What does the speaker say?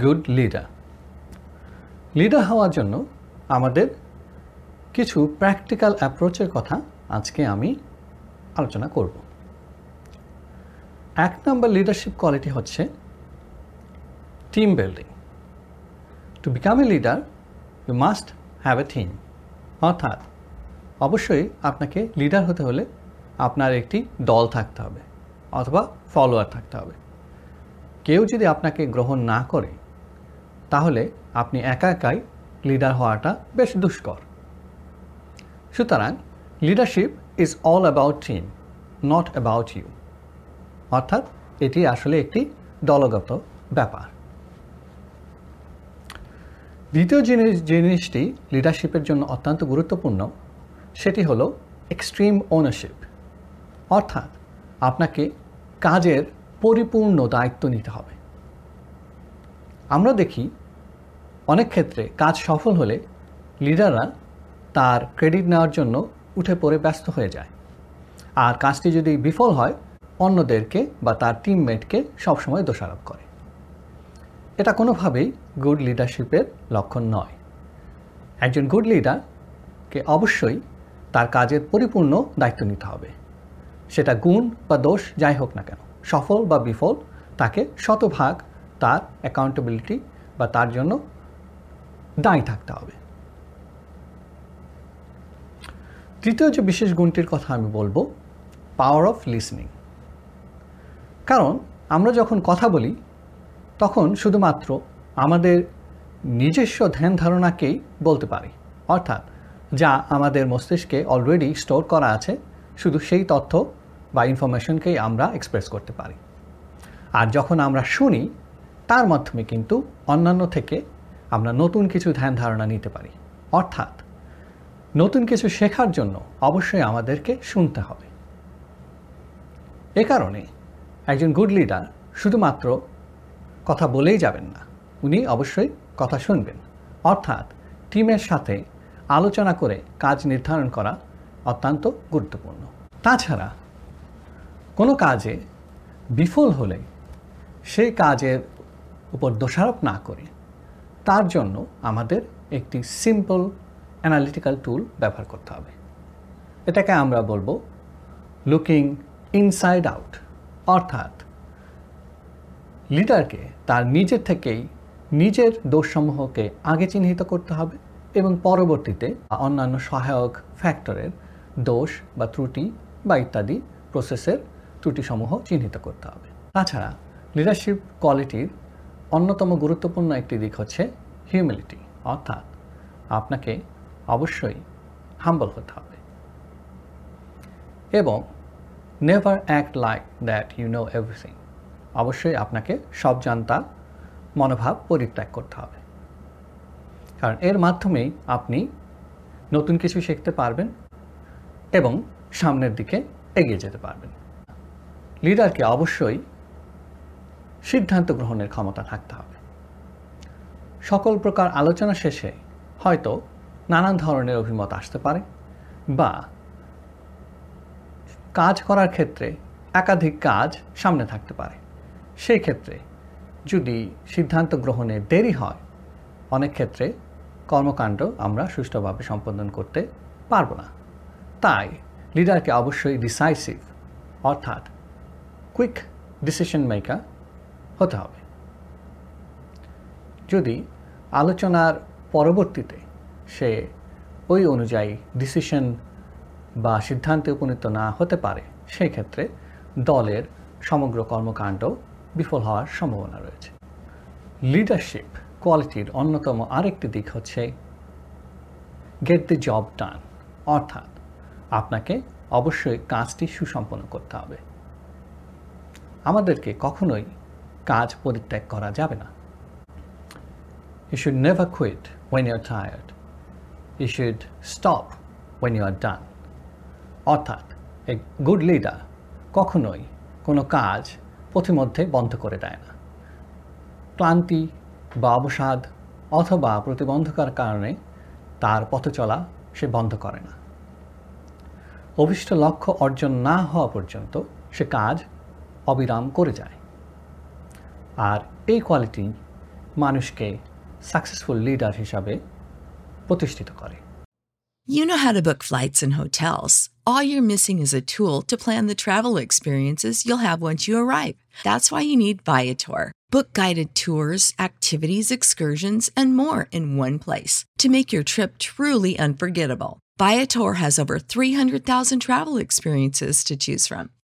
good leader leader হওয়ার জন্য আমাদের কিছু প্র্যাকটিক্যাল অ্যাপ্রোচের কথা আজকে আমি আলোচনা করব। এক নম্বর লিডারশিপ কোয়ালিটি হচ্ছে team building to become a leader you must have a theme অর্থাৎ অবশ্যই আপনাকে লিডার হতে হলে আপনার একটি দল থাকতে হবে অথবা ফলোয়ার থাকতে হবে। কেউ যদি আপনাকে গ্রহণ না করে, তাহলে আপনি একা একাই লিডার হওয়াটা বেশ দুষ্কর। সুতরাং, leadership is all about team not about you অর্থাৎ, এটি আসলে একটি দলগত ব্যাপার। দ্বিতীয় জিনিস, জিনিসটি লিডারশিপের জন্য অত্যন্ত গুরুত্বপূর্ণ, সেটি হলো এক্সট্রিম ওনারশিপ অর্থাৎ, আপনাকে কাজের পরিপূর্ণ দায়িত্ব নিতে হবে। আমরা দেখি অনেক ক্ষেত্রে কাজ সফল হলে লিডাররা তার ক্রেডিট নেওয়ার জন্য উঠে পড়ে ব্যস্ত হয়ে যায়। আর কাজটি যদি বিফল হয়, অন্যদেরকে বা তার টিমমেটকে সবসময় দোষারোপ করে। এটা কোনোভাবেই গুড লিডারশিপের লক্ষণ নয়। একজন গুড লিডারকে অবশ্যই তার কাজের পরিপূর্ণ দায়িত্ব নিতে হবে। সেটা গুণ বা দোষ যাই হোক না কেন। সফল বা বিফল, তাকে শতভাগ তার অ্যাকাউন্টেবিলিটি বা তার জন্য দায়ী থাকতে হবে। তৃতীয় যে বিশেষ গুণটির কথা আমি বলব পাওয়ার অফ লিসনিং কারণ আমরা যখন কথা বলি, তখন শুধুমাত্র আমাদের নিজস্ব ধ্যান ধারণাকেই বলতে পারি। অর্থাৎ যা আমাদের মস্তিষ্কে অলরেডি স্টোর করা আছে, শুধু সেই তথ্য বা ইনফরমেশনকেই আমরা এক্সপ্রেস করতে পারি। আর যখন আমরা শুনি, তার মাধ্যমে কিন্তু অন্যান্য থেকে আমরা নতুন কিছু ধ্যান ধারণা নিতে পারি। অর্থাৎ, নতুন কিছু শেখার জন্য অবশ্যই আমাদেরকে শুনতে হবে। এ কারণে একজন গুড লিডার শুধুমাত্র কথা বলেই যাবেন না, উনি অবশ্যই কথা শুনবেন। অর্থাৎ, টিমের সাথে আলোচনা করে কাজ নির্ধারণ করা অত্যন্ত গুরুত্বপূর্ণ। তাছাড়া কোনো কাজে বিফল হলে সেই কাজের উপর দোষারোপ না করে। তার জন্য আমাদের একটি সিম্পল অ্যানালিটিক্যাল টুল ব্যবহার করতে হবে। এটাকে আমরা বলব লুকিং ইনসাইড আউট অর্থাৎ লিডারকে তার নিজের থেকেই নিজের দোষসমূহকে আগে চিহ্নিত করতে হবে এবং পরবর্তীতে অন্যান্য সহায়ক ফ্যাক্টরের দোষ বা ত্রুটি বা ইত্যাদি প্রসেসের ত্রুটিসমূহ চিহ্নিত করতে হবে। তাছাড়া লিডারশিপ কোয়ালিটির অন্যতম গুরুত্বপূর্ণ একটি দিক হচ্ছে হিউমিলিটি অর্থাৎ আপনাকে অবশ্যই হাম্বল হতে হবে। এবং never act like that you know everything অবশ্যই আপনাকে সব জানতা মনোভাব পরিত্যাগ করতে হবে। কারণ এর মাধ্যমেই আপনি নতুন কিছু শিখতে পারবেন এবং সামনের দিকে এগিয়ে যেতে পারবেন। লিডারকে অবশ্যই সিদ্ধান্ত গ্রহণের ক্ষমতা থাকতে হবে। সকল প্রকার আলোচনা শেষে হয়তো নানান ধরনের অভিমত আসতে পারে বা কাজ করার ক্ষেত্রে একাধিক কাজ সামনে থাকতে পারে। সেই ক্ষেত্রে যদি সিদ্ধান্ত গ্রহণে দেরি হয়, অনেক ক্ষেত্রে কর্মকাণ্ড আমরা সুষ্ঠুভাবে সম্পাদন করতে পারব না। তাই লিডারকে অবশ্যই ডিসাইসিভ অর্থাৎ কুইক ডিসিশন মেকার হতে হবে। যদি আলোচনার পরবর্তীতে সে ওই অনুযায়ী ডিসিশন বা সিদ্ধান্তে উপনীত না হতে পারে, সেই ক্ষেত্রে দলের সমগ্র কর্মকাণ্ড বিফল হওয়ার সম্ভাবনা রয়েছে। লিডারশিপ কোয়ালিটির অন্যতম আরেকটি দিক হচ্ছে গেট দি জব ডান অর্থাৎ আপনাকে অবশ্যই কাজটি সুসম্পন্ন করতে হবে। আমাদেরকে কখনোই কাজ পরিত্যাগ করা যাবে না। You should never quit when you are tired you should stop when you are done অর্থাৎ এ গুড লিডার কখনোই কোনো কাজ পথিমধ্যে বন্ধ করে দেয় না। ক্লান্তি বা অবসাদ অথবা প্রতিবন্ধকার কারণে তার পথ চলা সে বন্ধ করে না। অভিষ্ট লক্ষ্য অর্জন না হওয়া পর্যন্ত সে কাজ অবিরাম করে যায় আর এই কোয়ালিটি মানুষকে সাকসেসফুল লিডার হিসাবে প্রতিষ্ঠিত করে You know how to book flights and hotels. All you're missing is a tool to plan the travel experiences you'll have once you arrive. That's why you need Viator. Book guided tours, activities, excursions, and more in one place to make your trip truly unforgettable. Viator has over 300,000 travel experiences to choose from.